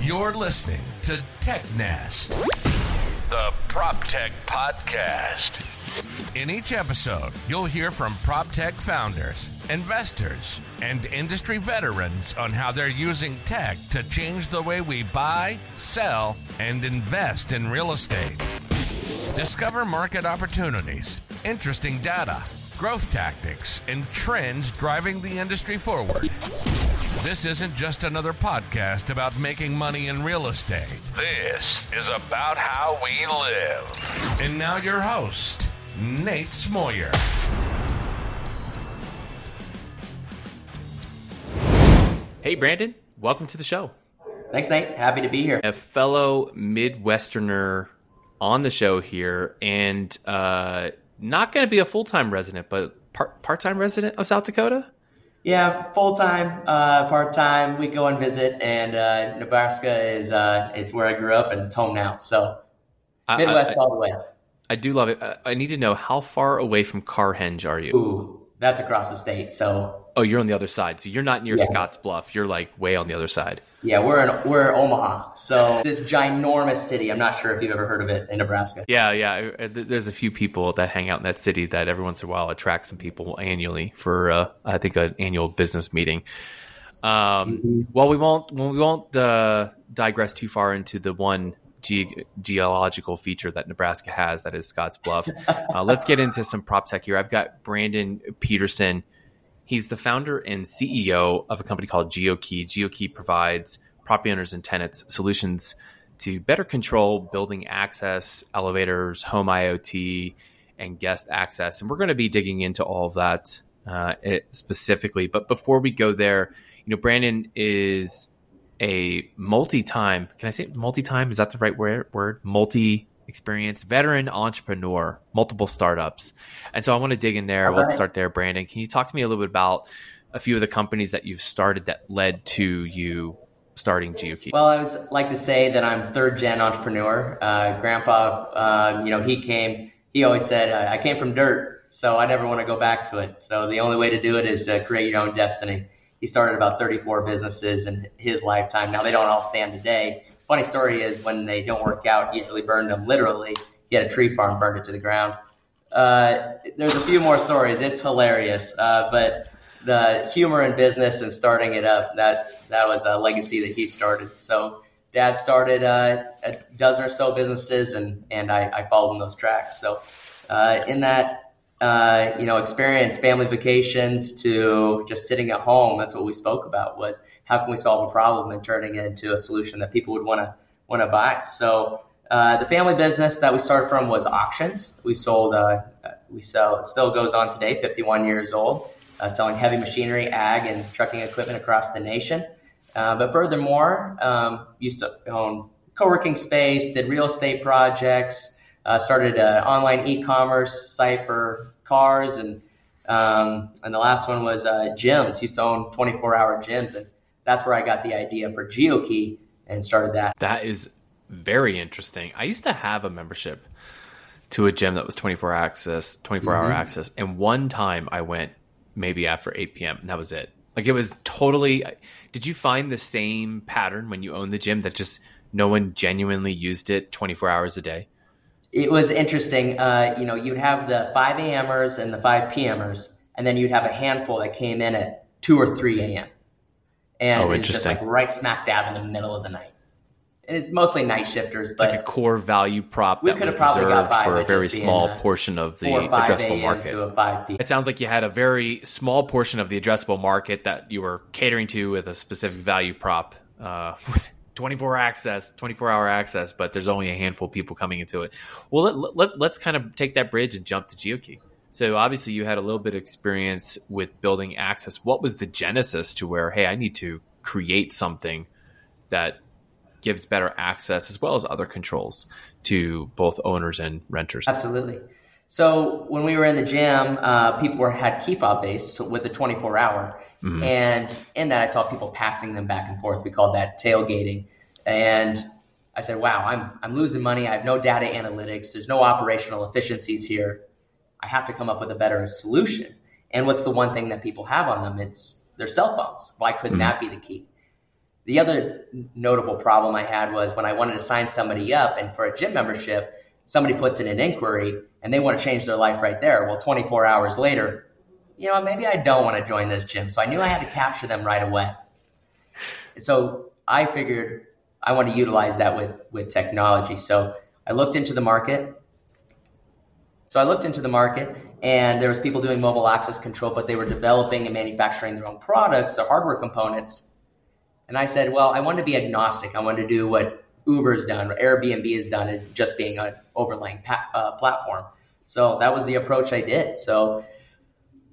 You're listening to TechNest, the Prop Tech Podcast. In each episode, you'll hear from prop tech founders, investors, and industry veterans on how they're using tech to change the way we buy, sell, and invest in real estate. Discover market opportunities, interesting data, growth tactics, and trends driving the industry forward. This isn't just another podcast about making money in real estate. This is about how we live. And now, your host, Nate Smoyer. Hey, Brandon, welcome to the show. Thanks, Nate. Happy to be here. A fellow Midwesterner on the show here, and uh, not going to be a full time resident, but part time resident of South Dakota. Yeah, full time, uh, part time. We go and visit, and uh, Nebraska is uh, it's where I grew up and it's home now. So Midwest I, I, all the way. I do love it. I need to know how far away from Carhenge are you? Ooh, that's across the state. So oh, you're on the other side. So you're not near yeah. Scotts Bluff. You're like way on the other side. Yeah, we're in we're Omaha. So this ginormous city. I'm not sure if you've ever heard of it in Nebraska. Yeah, yeah. Uh, there's a few people that hang out in that city that every once in a while attract some people annually for uh, I think an annual business meeting. Um, mm-hmm. Well, we won't we won't uh, digress too far into the one ge- geological feature that Nebraska has, that is Scotts Bluff. Uh, let's get into some prop tech here. I've got Brandon Peterson. He's the founder and CEO of a company called GeoKey. GeoKey provides property owners and tenants solutions to better control building access, elevators, home IoT, and guest access. And we're going to be digging into all of that uh, specifically. But before we go there, you know, Brandon is a multi-time. Can I say multi-time? Is that the right word? Multi experienced veteran entrepreneur, multiple startups, and so I want to dig in there. Let's start there, Brandon. Can you talk to me a little bit about a few of the companies that you've started that led to you starting GeoKey? Well, I was like to say that I'm third gen entrepreneur. Uh, grandpa, um, you know, he came. He always said, "I came from dirt, so I never want to go back to it." So the only way to do it is to create your own destiny. He started about 34 businesses in his lifetime. Now they don't all stand today. Funny story is when they don't work out, he usually burned them literally. He had a tree farm, burned it to the ground. Uh, there's a few more stories. It's hilarious, uh, but the humor in business and starting it up that that was a legacy that he started. So dad started uh, a dozen or so businesses, and and I, I followed in those tracks. So uh, in that uh, you know, experience family vacations to just sitting at home. That's what we spoke about was how can we solve a problem and turning it into a solution that people would want to want to buy. So uh, the family business that we started from was auctions. We sold, uh, we sell, it still goes on today, 51 years old, uh, selling heavy machinery, ag, and trucking equipment across the nation. Uh, but furthermore, um, used to own co-working space, did real estate projects, uh, started an online e-commerce site for cars, and um, and the last one was uh, gyms. Used to own 24-hour gyms, and that's where I got the idea for GeoKey and started that. That is very interesting. I used to have a membership to a gym that was 24 access, 24 hour mm-hmm. access, and one time I went maybe after 8 p.m. and that was it. Like it was totally. Did you find the same pattern when you owned the gym that just no one genuinely used it 24 hours a day? It was interesting. Uh, you know, you'd have the 5 a.m.ers and the 5 p.m.ers, and then you'd have a handful that came in at 2 or 3 a.m. And oh, it's just like right smack dab in the middle of the night. And it's mostly night shifters, it's but like a core value prop we that was reserved for a very small portion of the addressable market. It sounds like you had a very small portion of the addressable market that you were catering to with a specific value prop. Uh, 24 access 24 hour access but there's only a handful of people coming into it. Well let, let, let's kind of take that bridge and jump to geokey. So obviously you had a little bit of experience with building access. What was the genesis to where hey i need to create something that gives better access as well as other controls to both owners and renters? Absolutely so when we were in the gym uh, people were had key fob base with the 24 hour Mm-hmm. And in that, I saw people passing them back and forth. We called that tailgating. And I said, wow, I'm, I'm losing money. I have no data analytics. There's no operational efficiencies here. I have to come up with a better solution. And what's the one thing that people have on them? It's their cell phones. Why couldn't mm-hmm. that be the key? The other notable problem I had was when I wanted to sign somebody up and for a gym membership, somebody puts in an inquiry and they want to change their life right there. Well, 24 hours later, you know, maybe I don't want to join this gym. So I knew I had to capture them right away. And so I figured I want to utilize that with, with technology. So I looked into the market. So I looked into the market and there was people doing mobile access control, but they were developing and manufacturing their own products, their hardware components. And I said, well, I want to be agnostic. I want to do what Uber's done, or Airbnb has done, is just being an overlaying pa- uh, platform. So that was the approach I did. So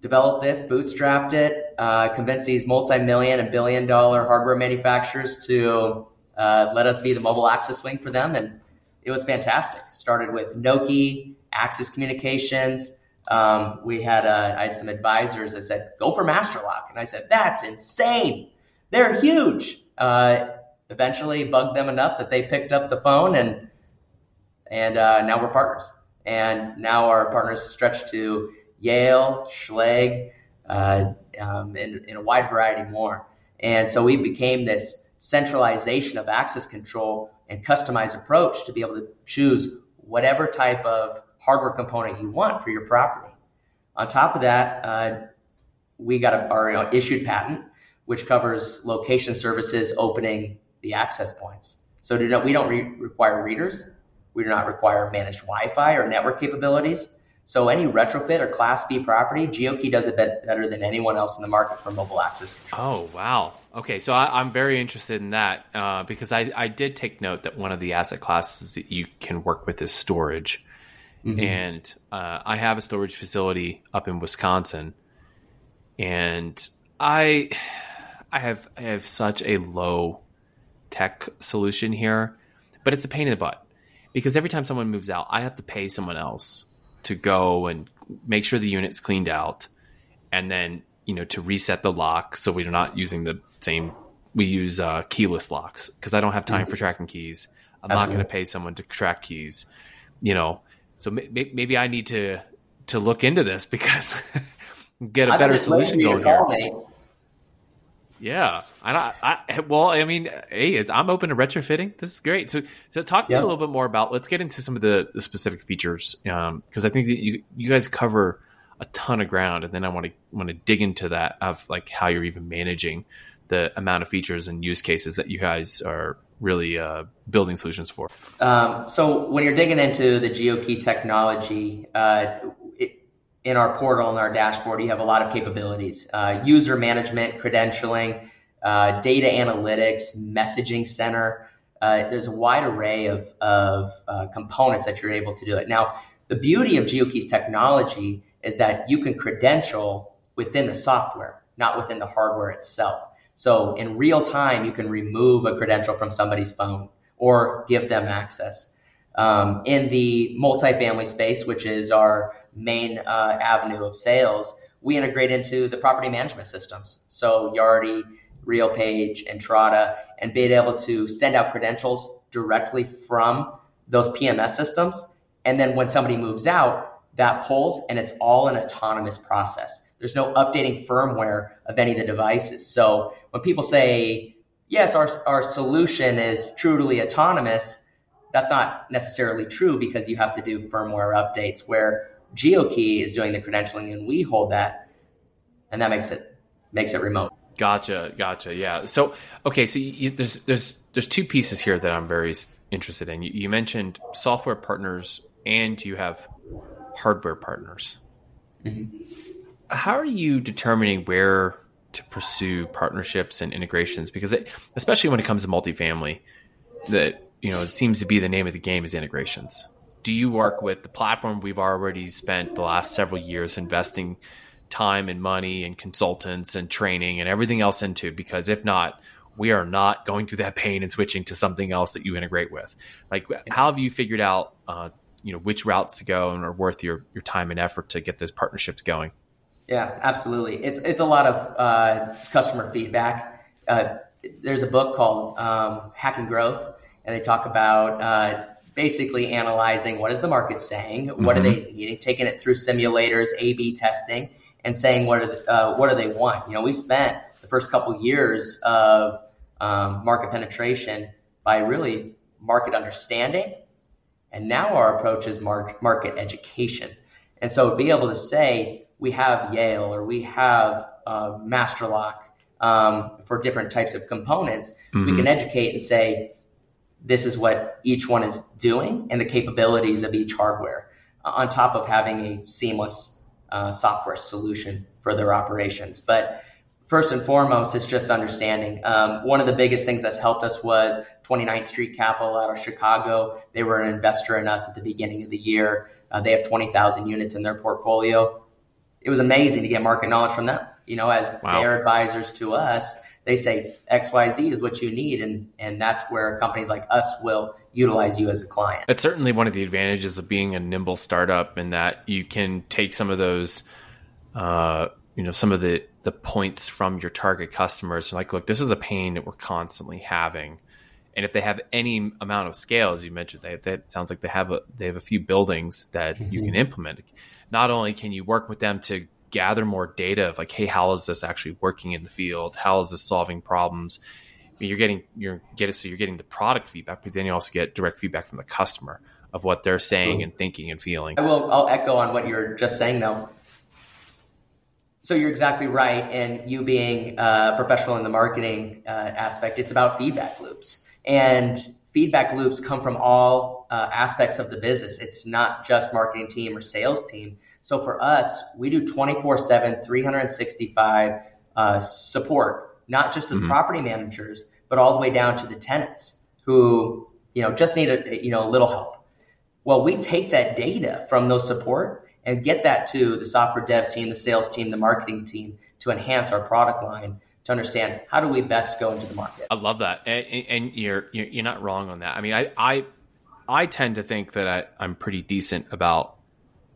developed this, bootstrapped it, uh, convinced these multi-million and billion-dollar hardware manufacturers to uh, let us be the mobile access wing for them, and it was fantastic. Started with Nokia, Axis Communications. Um, we had uh, I had some advisors that said go for MasterLock, and I said that's insane. They're huge. Uh, eventually bugged them enough that they picked up the phone and and uh, now we're partners. And now our partners stretch to Yale, Schlage, uh, um, and, and, a wide variety more. And so we became this centralization of access control and customized approach to be able to choose whatever type of hardware component you want for your property. On top of that, uh, we got a, our you know, issued patent, which covers location services opening the access points. So do not, we don't re- require readers. We do not require managed Wi-Fi or network capabilities. So any retrofit or Class B property, GeoKey does it better than anyone else in the market for mobile access control. Oh wow! Okay, so I, am very interested in that uh, because I, I did take note that one of the asset classes that you can work with is storage, mm-hmm. and uh, I have a storage facility up in Wisconsin, and I I have I have such a low tech solution here, but it's a pain in the butt because every time someone moves out, I have to pay someone else to go and make sure the unit's cleaned out, and then you know to reset the lock so we're not using the same. We use uh, keyless locks because I don't have time mm-hmm. for tracking keys. I'm Absolutely. not going to pay someone to track keys. You know, so maybe I need to to look into this because get a better solution going here. Yeah, and I, I, well, I mean, hey, I'm open to retrofitting. This is great. So, so talk to me a little bit more about. Let's get into some of the, the specific features because um, I think that you you guys cover a ton of ground, and then I want to want to dig into that of like how you're even managing the amount of features and use cases that you guys are really uh, building solutions for. Um, so when you're digging into the GeoKey technology, uh, in our portal and our dashboard, you have a lot of capabilities uh, user management, credentialing, uh, data analytics, messaging center. Uh, there's a wide array of, of uh, components that you're able to do it. Now, the beauty of GeoKey's technology is that you can credential within the software, not within the hardware itself. So in real time, you can remove a credential from somebody's phone or give them access. Um, in the multifamily space, which is our main uh, avenue of sales, we integrate into the property management systems. So Yardi, RealPage, Entrata, and being able to send out credentials directly from those PMS systems. And then when somebody moves out, that pulls and it's all an autonomous process. There's no updating firmware of any of the devices. So when people say, yes, our, our solution is truly autonomous, that's not necessarily true because you have to do firmware updates where GeoKey is doing the credentialing and we hold that, and that makes it makes it remote. Gotcha, gotcha. Yeah. So okay, so you, there's there's there's two pieces here that I'm very interested in. You, you mentioned software partners and you have hardware partners. Mm-hmm. How are you determining where to pursue partnerships and integrations? Because it, especially when it comes to multifamily, that you know it seems to be the name of the game is integrations do you work with the platform we've already spent the last several years investing time and money and consultants and training and everything else into? Because if not, we are not going through that pain and switching to something else that you integrate with. Like, how have you figured out, uh, you know, which routes to go and are worth your your time and effort to get those partnerships going? Yeah, absolutely. It's it's a lot of uh, customer feedback. Uh, there's a book called um, Hacking Growth, and they talk about uh, basically analyzing what is the market saying, what mm-hmm. are they needing, taking it through simulators, A/B testing, and saying what are the, uh, what do they want. You know, we spent the first couple years of um, market penetration by really market understanding. And now our approach is mar- market education. And so be able to say we have Yale or we have uh, Masterlock um, for different types of components, mm-hmm. we can educate and say this is what each one is doing and the capabilities of each hardware uh, on top of having a seamless uh, software solution for their operations. But first and foremost, it's just understanding. Um, one of the biggest things that's helped us was 29th Street Capital out of Chicago. They were an investor in us at the beginning of the year. Uh, they have 20,000 units in their portfolio. It was amazing to get market knowledge from them. You know, as wow. their advisors to us, they say XYZ is what you need. And, and that's where companies like us will utilize you as a client. It's certainly one of the advantages of being a nimble startup in that you can take some of those, uh, you know, some of the, the points from your target customers. Like, look, this is a pain that we're constantly having. And if they have any amount of scale, as you mentioned, they, that sounds like they have a, they have a few buildings that mm-hmm. you can implement. Not only can you work with them to gather more data of like, hey, how is this actually working in the field? How is this solving problems? I mean, you're getting you're getting so you're getting the product feedback, but then you also get direct feedback from the customer of what they're saying and thinking and feeling. I will I'll echo on what you're just saying though. So you're exactly right, and you being a professional in the marketing uh, aspect, it's about feedback loops, and feedback loops come from all uh, aspects of the business. It's not just marketing team or sales team. So for us, we do 24 7, 365 uh, support, not just to mm-hmm. the property managers, but all the way down to the tenants who, you know, just need a, you know, a little help. Well, we take that data from those support and get that to the software dev team, the sales team, the marketing team to enhance our product line to understand how do we best go into the market. I love that, and, and you're you're not wrong on that. I mean, I I, I tend to think that I, I'm pretty decent about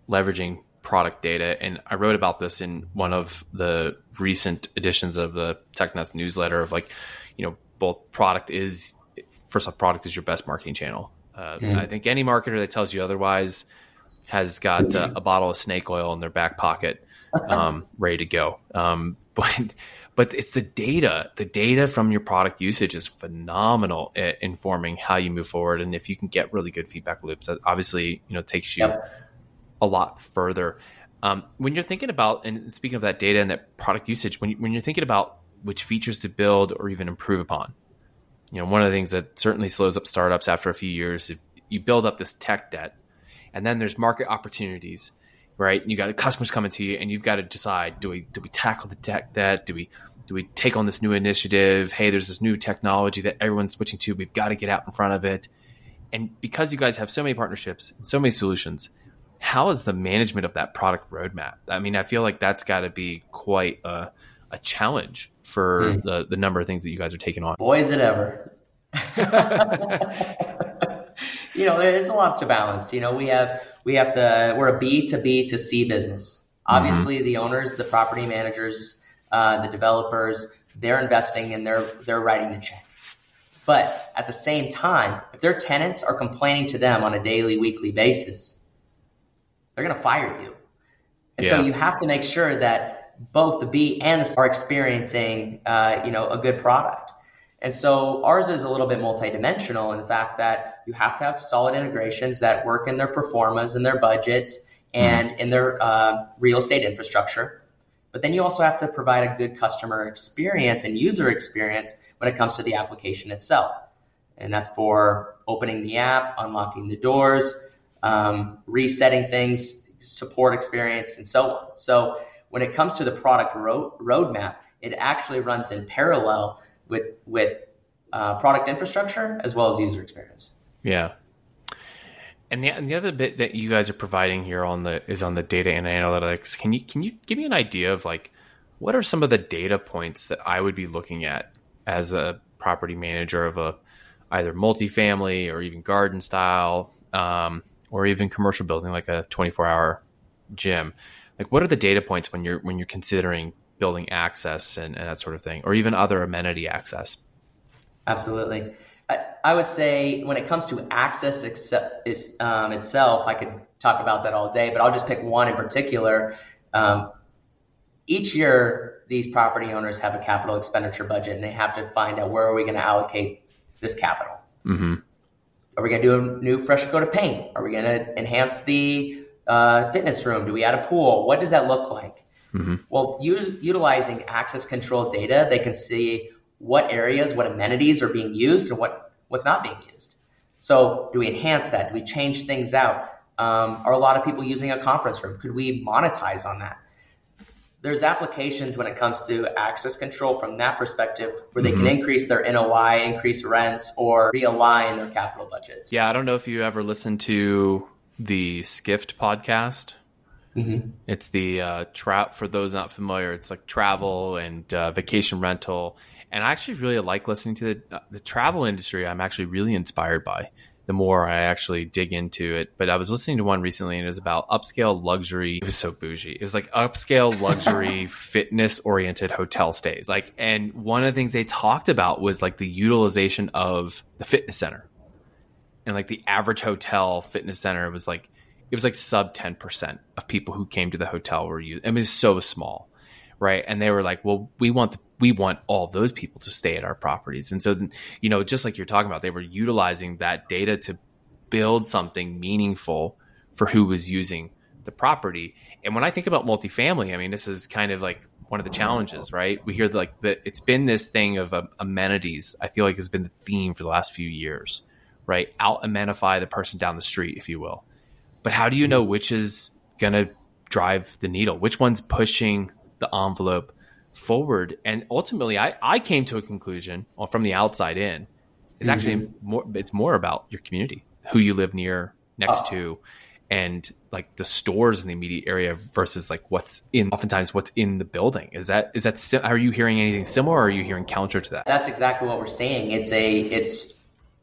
leveraging product data. And I wrote about this in one of the recent editions of the TechNest newsletter of like, you know, both product is, first off, product is your best marketing channel. Uh, mm. I think any marketer that tells you otherwise has got uh, a bottle of snake oil in their back pocket, um, ready to go. Um, but, but it's the data. The data from your product usage is phenomenal at informing how you move forward. And if you can get really good feedback loops, that obviously, you know, takes you yep a lot further. Um, when you're thinking about, and speaking of that data and that product usage, when, you, when you're thinking about which features to build or even improve upon, you know, one of the things that certainly slows up startups after a few years, if you build up this tech debt, and then there's market opportunities, right? You got customers coming to you, and you've got to decide: do we do we tackle the tech debt? Do we do we take on this new initiative? Hey, there's this new technology that everyone's switching to. We've got to get out in front of it. And because you guys have so many partnerships and so many solutions, how is the management of that product roadmap? I mean, I feel like that's got to be quite a, a challenge for hmm. the, the number of things that you guys are taking on. Boy, is it ever. you know, there's a lot to balance. You know, we have we have to we're a B to B to C business. Obviously, mm-hmm. the owners, the property managers, uh, the developers, they're investing and they're they're writing the check. But at the same time, if their tenants are complaining to them on a daily, weekly basis, they're going to fire you. And yeah. so you have to make sure that both the B and the C are experiencing, uh, you know, a good product. And so ours is a little bit multidimensional in the fact that you have to have solid integrations that work in their performance and their budgets and mm-hmm. in their uh, real estate infrastructure. But then you also have to provide a good customer experience and user experience when it comes to the application itself. And that's for opening the app, unlocking the doors, um, resetting things, support experience, and so on. So when it comes to the product road, roadmap, it actually runs in parallel with with uh, product infrastructure as well as user experience. Yeah. And the, and the other bit that you guys are providing here on the is on the data and analytics. Can you can you give me an idea of like what are some of the data points that I would be looking at as a property manager of a either multifamily or even garden style um, or even commercial building like a 24 hour gym like what are the data points when you're when you're considering building access and, and that sort of thing or even other amenity access absolutely I, I would say when it comes to access except, is, um, itself i could talk about that all day but i'll just pick one in particular um, each year these property owners have a capital expenditure budget and they have to find out where are we going to allocate this capital. Mm-hmm. Are we going to do a new fresh coat of paint? Are we going to enhance the uh, fitness room? Do we add a pool? What does that look like? Mm-hmm. Well, u- utilizing access control data, they can see what areas, what amenities are being used, and what what's not being used. So, do we enhance that? Do we change things out? Um, are a lot of people using a conference room? Could we monetize on that? There's applications when it comes to access control from that perspective where they Mhm. can increase their NOI, increase rents, or realign their capital budgets. Yeah, I don't know if you ever listened to the Skift podcast. Mhm. It's the uh, trap for those not familiar. It's like travel and uh, vacation rental, and I actually really like listening to the uh, the travel industry. I'm actually really inspired by the more I actually dig into it. But I was listening to one recently, and it was about upscale luxury. It was so bougie. It was like upscale luxury fitness oriented hotel stays. Like, and one of the things they talked about was like the utilization of the fitness center, and like the average hotel fitness center was like it was like sub 10% of people who came to the hotel were used. I mean, it's so small, right? And they were like, well, we want, the, we want all those people to stay at our properties. And so, you know, just like you're talking about, they were utilizing that data to build something meaningful for who was using the property. And when I think about multifamily, I mean, this is kind of like one of the challenges, right? We hear like that it's been this thing of uh, amenities. I feel like has been the theme for the last few years, right? Out amenify the person down the street, if you will. But how do you know which is going to drive the needle? Which one's pushing the envelope forward? And ultimately, I, I came to a conclusion from the outside in. It's mm-hmm. actually more. It's more about your community, who you live near, next ah. to, and like the stores in the immediate area versus like what's in. Oftentimes, what's in the building is that is that. Are you hearing anything similar? or Are you hearing counter to that? That's exactly what we're seeing. It's a it's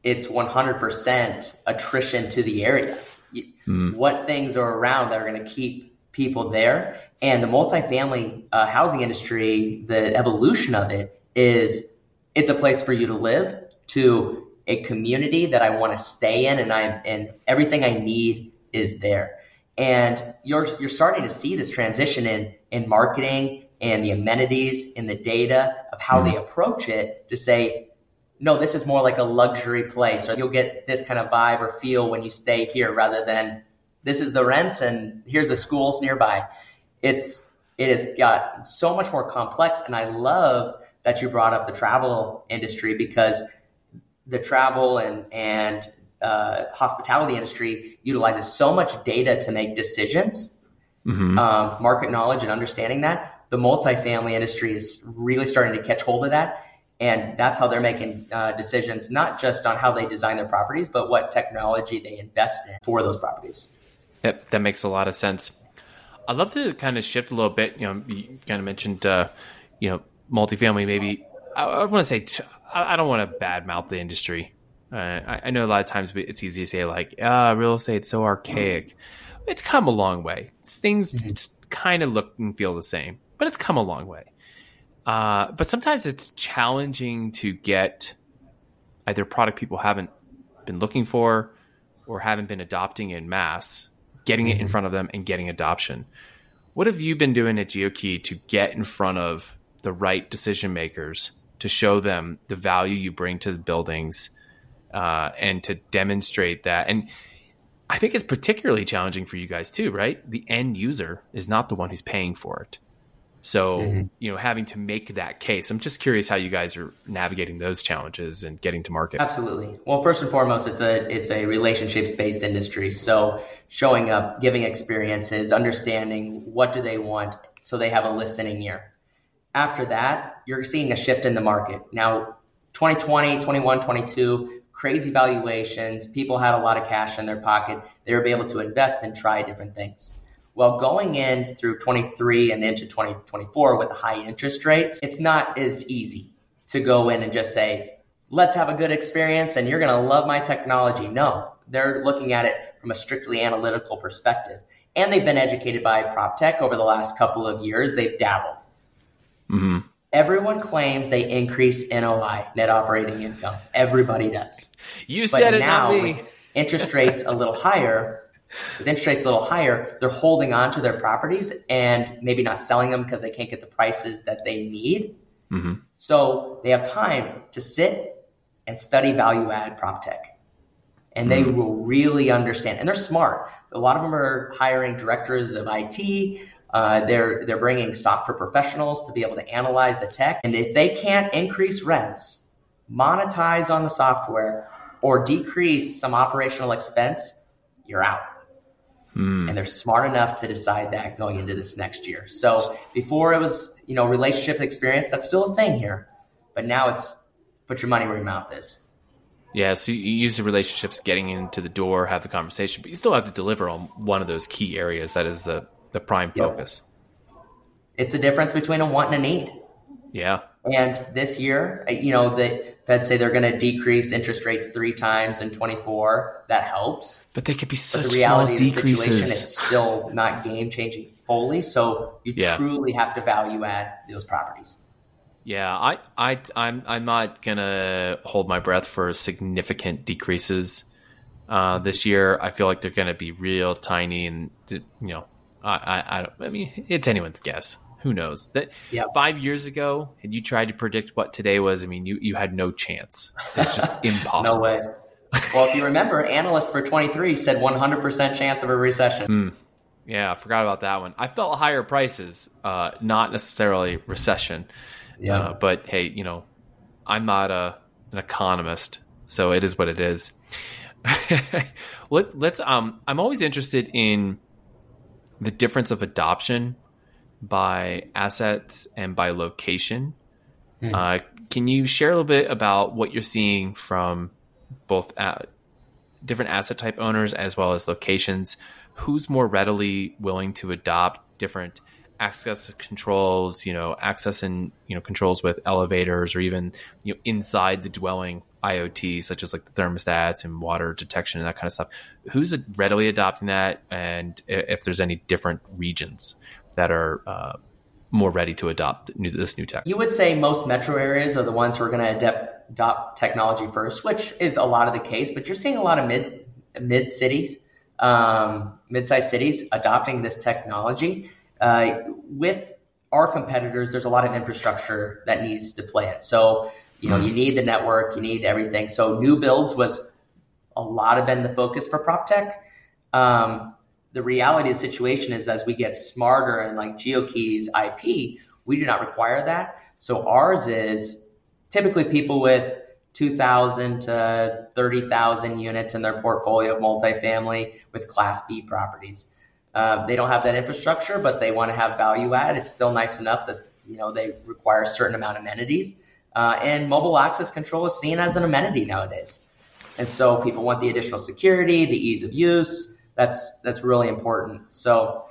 it's 100% attrition to the area. Y- hmm. What things are around that are going to keep people there? And the multifamily uh, housing industry, the evolution of it is it's a place for you to live, to a community that I want to stay in, and I and everything I need is there. And you're you're starting to see this transition in in marketing and the amenities and the data of how they approach it to say, no, this is more like a luxury place, or you'll get this kind of vibe or feel when you stay here rather than this is the rents and here's the schools nearby. It's it has got so much more complex, and I love that you brought up the travel industry because the travel and and uh, hospitality industry utilizes so much data to make decisions, um, market knowledge, and understanding that. The multifamily industry is really starting to catch hold of that, and that's how they're making uh, decisions, not just on how they design their properties, but what technology they invest in for those properties. That, that makes a lot of sense. I'd love to kind of shift a little bit. You know, you kind of mentioned, uh, you know, multifamily. Maybe I, I want to say t- I I don't want to badmouth the industry. Uh, I, I know a lot of times it's easy to say like, ah, real estate's so archaic. It's come a long way. Things just kind of look and feel the same, but it's come a long way. Uh, but sometimes it's challenging to get either product people haven't been looking for or haven't been adopting in mass, getting it in front of them and getting adoption. What have you been doing at GeoKey to get in front of the right decision makers to show them the value you bring to the buildings uh, and to demonstrate that? And I think it's particularly challenging for you guys too, right? The end user is not the one who's paying for it. So, mm-hmm. you know, having to make that case. I'm just curious how you guys are navigating those challenges and getting to market. Absolutely. Well, first and foremost, it's a it's a relationships based industry. So showing up, giving experiences, understanding what do they want, so they have a listening ear. After that, you're seeing a shift in the market. Now, 2020, 21, 22, crazy valuations. People had a lot of cash in their pocket. They were able to invest and try different things. Well, going in through 23 and into 2024 with the high interest rates, it's not as easy to go in and just say, let's have a good experience and you're going to love my technology. No, they're looking at it from a strictly analytical perspective. And they've been educated by prop tech over the last couple of years. They've dabbled. Mm-hmm. Everyone claims they increase NOI, net operating income. Everybody does. You But said it, now, not me. interest rates a little higher, With interest rates a little higher, they're holding on to their properties and maybe not selling them because they can't get the prices that they need. Mm-hmm. So they have time to sit and study value add prop tech. And they will really understand. And they're smart. A lot of them are hiring directors of IT. Uh, they're they're bringing software professionals to be able to analyze the tech. And if they can't increase rents, monetize on the software, or decrease some operational expense, you're out. And they're smart enough to decide that going into this next year. So before it was, you know, relationship experience, that's still a thing here. But now it's put your money where your mouth is. Yeah, so you use the relationships getting into the door, have the conversation, but you still have to deliver on one of those key areas that is the, the prime Yep. focus. It's a difference between a want and a need. Yeah. And this year, uh, you know, the Fed say they're going to decrease interest rates three times in 24. That helps. But they could be But such the reality small of the situation, decreases. it's still not game changing fully. So you Yeah. truly have to value add those properties. Yeah, I, I, I'm, I'm not gonna hold my breath for significant decreases uh, this year. I feel like they're gonna be real tiny, and you know, I, I, I, don't, I mean, it's anyone's guess. Who knows? That Yep. five years ago, and you tried to predict what today was. I mean, you, you had no chance. It's just impossible. No way. Well, if you remember, analysts for 23 said 100% chance of a recession. Yeah, I forgot about that one. I felt higher prices, uh, not necessarily recession. Yeah. Uh, but hey, you know, I'm not a an economist, so it is what it is. Let, let's. Um, I'm always interested in the difference of adoption by assets and by location. Uh, can you share a little bit about what you're seeing from both uh, different asset type owners as well as locations? Who's more readily willing to adopt different access controls, you know, access and you know controls with elevators or even you know inside the dwelling IoT, such as like the thermostats and water detection and that kind of stuff. Who's readily adopting that, and if there's any different regions that are uh, more ready to adopt new, this new tech? You would say most metro areas are the ones who are going to adopt, adopt technology first, which is a lot of the case. But you're seeing a lot of mid mid cities, um, mid-sized cities adopting this technology. Uh, with our competitors, there's a lot of infrastructure that needs to play it. So you know, you need the network, you need everything. So new builds was a lot of been the focus for prop tech. Um, the reality of the situation is as we get smarter and like GeoKey's IP, we do not require that. So ours is typically people with 2,000 to 30,000 units in their portfolio of multifamily with Class B properties. Uh, they don't have that infrastructure, but they want to have value add. It's still nice enough that you know they require a certain amount of amenities. Uh, and mobile access control is seen as an amenity nowadays. And so people want the additional security, the ease of use. That's that's really important. So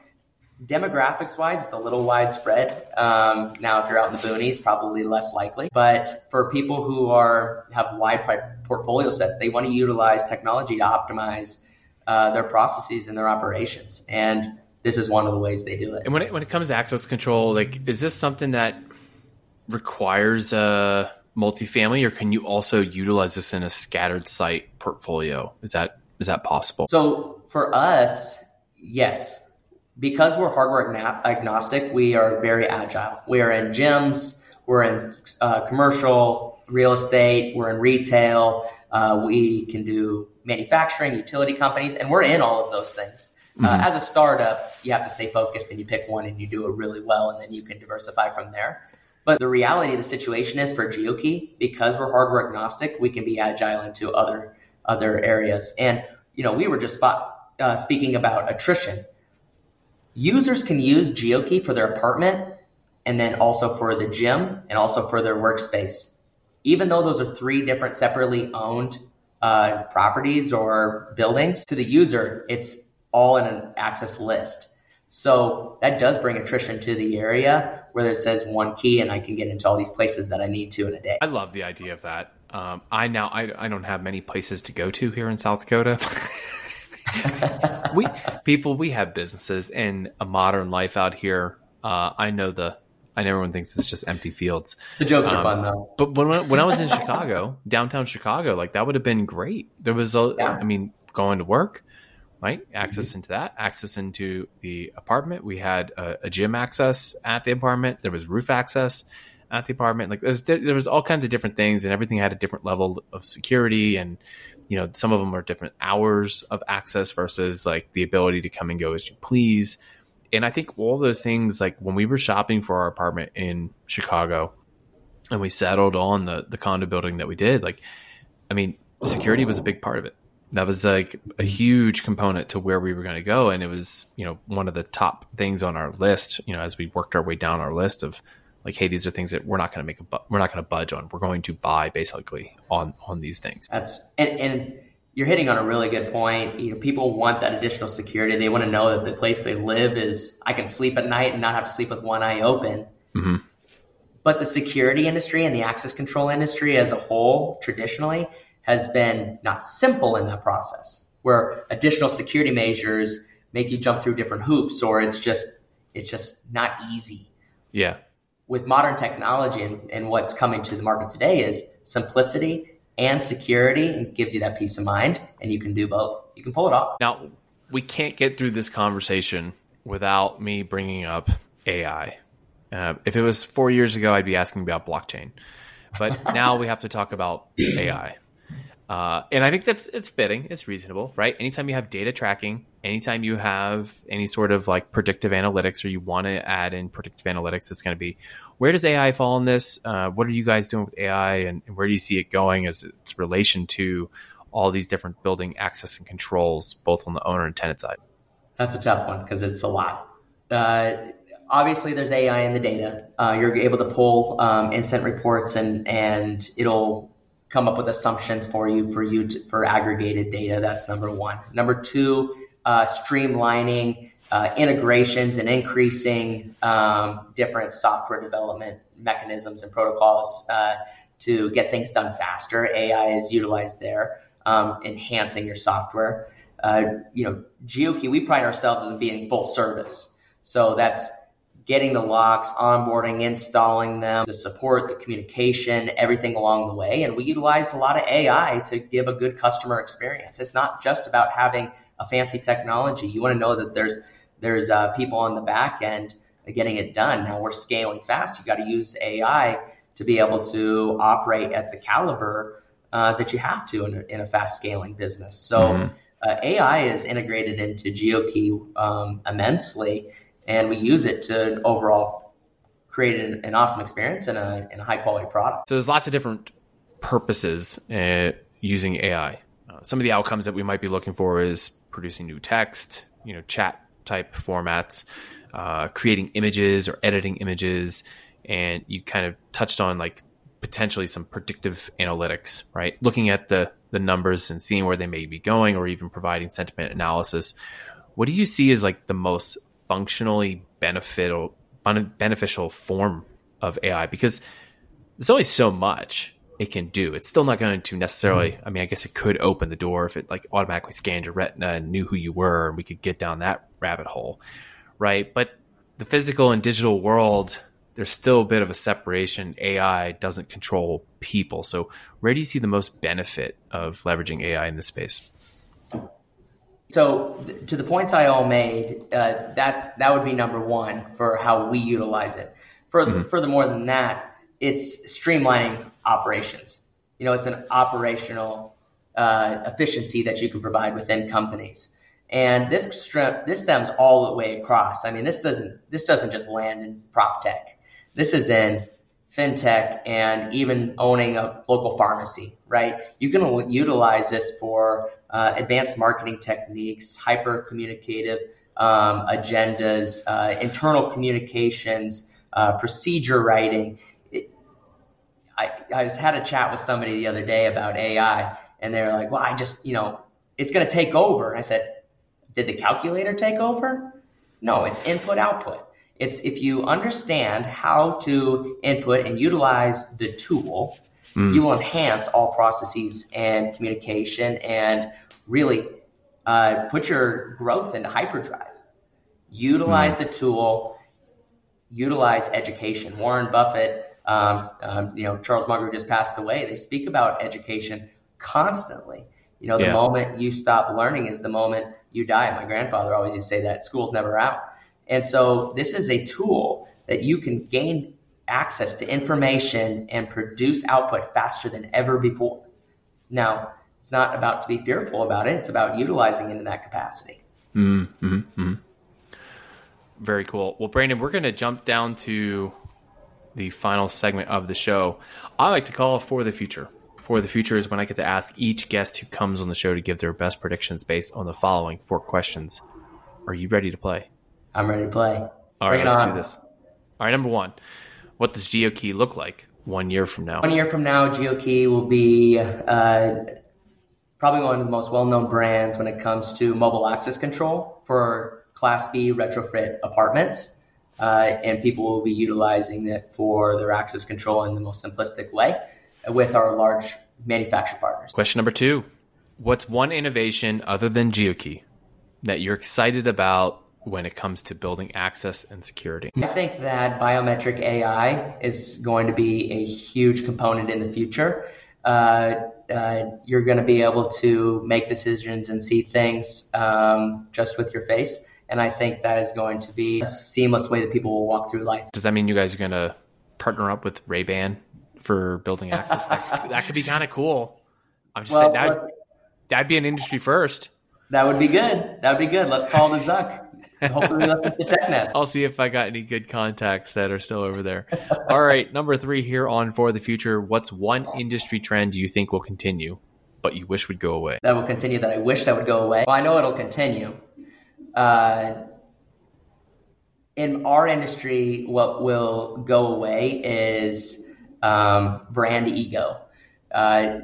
demographics wise, it's a little widespread. Um, now, if you're out in the boonies, probably less likely. But for people who are have wide portfolio sets, they want to utilize technology to optimize uh, their processes and their operations. And this is one of the ways they do it. And when it, when it comes to access control, like, is this something that requires a multifamily, or can you also utilize this in a scattered site portfolio? Is that is that possible? So for us, yes, because we're hardware agnostic, we are very agile. We are in gyms, we're in uh, commercial real estate, we're in retail, uh, we can do manufacturing, utility companies, and we're in all of those things. Uh, as a startup, you have to stay focused and you pick one and you do it really well, and then you can diversify from there. But the reality of the situation is for GeoKey, because we're hardware agnostic, we can be agile into other other areas. And you know, we were just spot, uh, speaking about attrition. Users can use GeoKey for their apartment, and then also for the gym, and also for their workspace. Even though those are three different separately owned uh, properties or buildings, to the user, it's all in an access list. So that does bring attrition to the area where it says one key and I can get into all these places that I need to in a day. I love the idea of that. Um, I now I, I don't have many places to go to here in South Dakota. we people we have businesses and a modern life out here. Uh, I know the I know everyone thinks it's just empty fields. The jokes Um, are fun though. But when when I was in Chicago, downtown Chicago, like that would have been great. There was a, Yeah. I mean, going to work, right? Access mm-hmm. into that, access into the apartment. We had a, a, gym access at the apartment. There was roof access at the apartment. Like there's, there was all kinds of different things, and everything had a different level of security. And you know, some of them are different hours of access versus like the ability to come and go as you please. And I think all those things, like when we were shopping for our apartment in Chicago, and we settled on the the condo building that we did, like, I mean, security was a big part of it that was like a huge component to where we were going to go and it was you know one of the top things on our list you know as we worked our way down our list of like hey these are things that we're not going to make a bu- we're not going to budge on we're going to buy basically on on these things that's and, and you're hitting on a really good point you know people want that additional security they want to know that the place they live is i can sleep at night and not have to sleep with one eye open mm-hmm. but the security industry and the access control industry as a whole traditionally has been not simple in that process, where additional security measures make you jump through different hoops, or it's just it's just not easy. Yeah. With modern technology and, and what's coming to the market today is simplicity and security and gives you that peace of mind and you can do both. You can pull it off. Now, we can't get through this conversation without me bringing up AI. Uh, if it was four years ago, I'd be asking about blockchain. But now we have to talk about AI. Uh, and I think that's it's fitting, it's reasonable, right? Anytime you have data tracking, anytime you have any sort of like predictive analytics, or you want to add in predictive analytics, it's going to be where does AI fall in this? Uh, what are you guys doing with AI, and, and, where do you see it going as its relation to all these different building access and controls, both on the owner and tenant side? That's a tough one because it's a lot. Uh, obviously, there's AI in the data. Uh, you're able to pull um, instant reports, and and it'll come up with assumptions for you for you to, for aggregated data. That's number one. Number two, uh, streamlining uh, integrations and increasing um, different software development mechanisms and protocols uh, to get things done faster. AI is utilized there, um, enhancing your software. Uh, you know, GeoKey, we pride ourselves as being full service. So that's getting the locks, onboarding, installing them, the support, the communication, everything along the way. And we utilize a lot of AI to give a good customer experience. It's not just about having a fancy technology. You want to know that there's there's uh, people on the back end getting it done. Now we're scaling fast. You got to use AI to be able to operate at the caliber uh, that you have to in a, in a fast scaling business. So mm-hmm. uh, AI is integrated into GeoKey um, immensely and we use it to overall create an, an awesome experience and a, and a, high quality product. So there's lots of different purposes uh, using AI. Uh, some of the outcomes that we might be looking for is producing new text, you know, chat type formats, uh, creating images or editing images, and you kind of touched on like potentially some predictive analytics, right? Looking at the the numbers and seeing where they may be going, or even providing sentiment analysis. What do you see as like the most functionally beneficial beneficial form of AI because there's only so much it can do. It's still not going to necessarily. Mm-hmm. I mean, I guess it could open the door if it like automatically scanned your retina and knew who you were, and we could get down that rabbit hole, right? But the physical and digital world, there's still a bit of a separation. AI doesn't control people. So, where do you see the most benefit of leveraging AI in this space? So to the points I all made, uh, that that would be number one for how we utilize it. Further, mm-hmm. furthermore than that, it's streamlining operations. You know, it's an operational uh, efficiency that you can provide within companies, and this stre- this stems all the way across. I mean, this doesn't this doesn't just land in prop tech. This is in fintech and even owning a local pharmacy, right? You can utilize this for uh, advanced marketing techniques, hyper communicative um, agendas, uh, internal communications, uh, procedure writing. It, I, I just had a chat with somebody the other day about AI, and they're like, well, I just, you know, it's going to take over. And I said, did the calculator take over? No, it's input output. It's if you understand how to input and utilize the tool, mm. you will enhance all processes and communication and really uh, put your growth into hyperdrive. Utilize mm. the tool, utilize education. Warren Buffett, um, um, you know, Charles Munger just passed away. They speak about education constantly. You know, the Yeah. moment you stop learning is the moment you die. My grandfather always used to say that school's never out. And so this is a tool that you can gain access to information and produce output faster than ever before. Now, it's not about to be fearful about it. It's about utilizing it in that capacity. Mm-hmm, mm-hmm. Very cool. Well, Brandon, we're going to jump down to the final segment of the show. I like to call for the future. For the future is when I get to ask each guest who comes on the show to give their best predictions based on the following four questions. Are you ready to play? I'm ready to play. All right, let's on. do this. All right, number one. What does GeoKey look like one year from now? One year from now, GeoKey will be uh, probably one of the most well-known brands when it comes to mobile access control for Class B retrofit apartments, uh, and people will be utilizing it for their access control in the most simplistic way with our large manufacturer partners. Question number two. What's one innovation other than GeoKey that you're excited about when it comes to building access and security? I think that biometric AI is going to be a huge component in the future. Uh, uh, you're going to be able to make decisions and see things um, just with your face. And I think that is going to be a seamless way that people will walk through life. Does that mean you guys are going to partner up with Ray Ban for building access? that, that could be kind of cool. I'm just Well, saying that that'd be an industry first. That would be good. That would be good. Let's call the Zuck. Hopefully, we listen to TechNest. I'll see if I got any good contacts that are still over there. All right, number three here on for the future. What's one industry trend you think will continue, but you wish would go away? that will continue that I wish that would go away. Well, I know it'll continue. Uh, in our industry, what will go away is um, brand ego. Uh,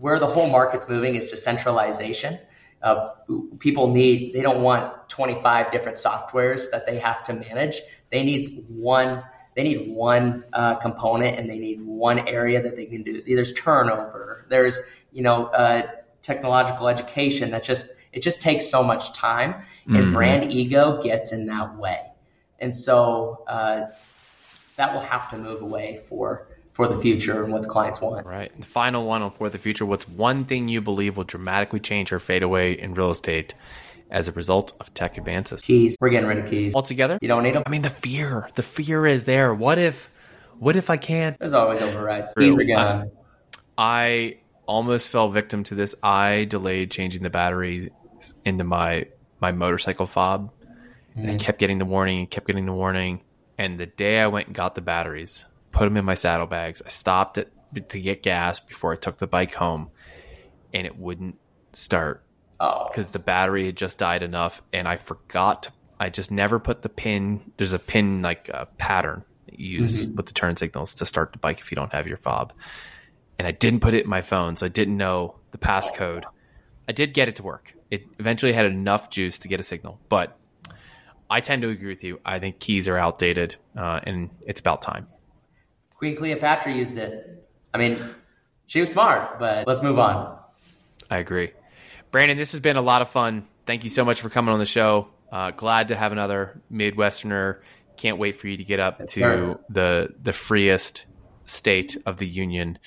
where the whole market's moving is to centralization. Uh, people need, they don't want 25 different softwares that they have to manage. They need one, they need one uh, component and they need one area that they can do. There's turnover. There's, you know, uh, technological education that just, it just takes so much time and brand ego gets in that way. And so uh, that will have to move away for, for the future and what the clients want. Right. The final one on for the future. What's one thing you believe will dramatically change or fade away in real estate as a result of tech advances? Keys. We're getting rid of keys. Altogether, You don't need them. I mean, the fear, the fear is there. What if, what if I can't? There's always overrides. Keys are gone. I almost fell victim to this. I delayed changing the batteries into my my motorcycle fob, and I mm-hmm. kept getting the warning, and kept getting the warning. And the day I went and got the batteries, put them in my saddlebags, I stopped it to get gas before I took the bike home, and it wouldn't start Oh, because the battery had just died enough, and I forgot. To, I just never put the pin. There's a pin like a pattern that you use with the turn signals to start the bike if you don't have your fob. And I didn't put it in my phone, so I didn't know the passcode. I did get it to work. It eventually had enough juice to get a signal, but I tend to agree with you. I think keys are outdated, uh, and it's about time. Queen Cleopatra used it. I mean, she was smart, but let's move on. I agree. Brandon, this has been a lot of fun. Thank you so much for coming on the show. Uh, glad to have another Midwesterner. Can't wait for you to get up to sir. the the freest state of the union.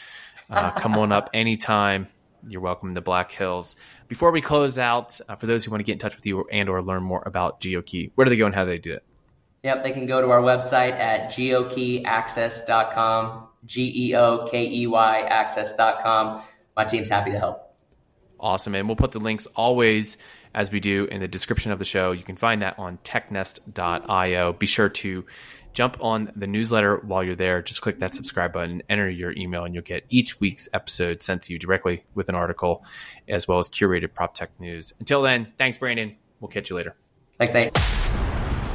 Uh, come on up anytime. You're welcome in the Black Hills. Before we close out, uh, for those who want to get in touch with you and or learn more about GeoKey, where do they go and how do they do it? Yep, they can go to our website at geokeyaccess.com, G E O K E Y access.com. My team's happy to help. Awesome. And we'll put the links always, as we do, in the description of the show. You can find that on technest.io. Be sure to jump on the newsletter while you're there. Just click that subscribe button, enter your email, and you'll get each week's episode sent to you directly with an article, as well as curated prop tech news. Until then, thanks, Brandon. We'll catch you later. Thanks, Nate.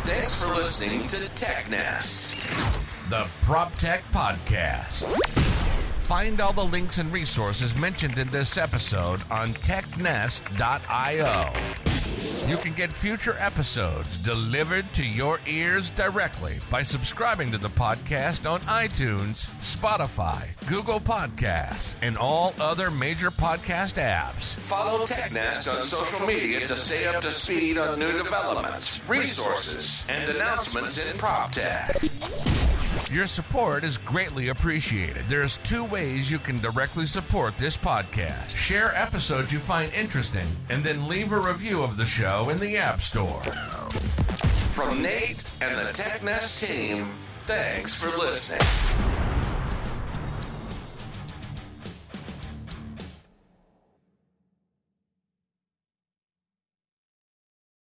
Thanks for listening to TechNest, the Prop Tech Podcast. Find all the links and resources mentioned in this episode on technest.io. You can get future episodes delivered to your ears directly by subscribing to the podcast on iTunes, Spotify, Google Podcasts, and all other major podcast apps. Follow TechNest on social media to stay up to speed on new developments, resources, and announcements in prop tech. Your support is greatly appreciated. There's two ways you can directly support this podcast. Share episodes you find interesting, and then leave a review of the show in the App Store. From Nate and the TechNest team, thanks for listening.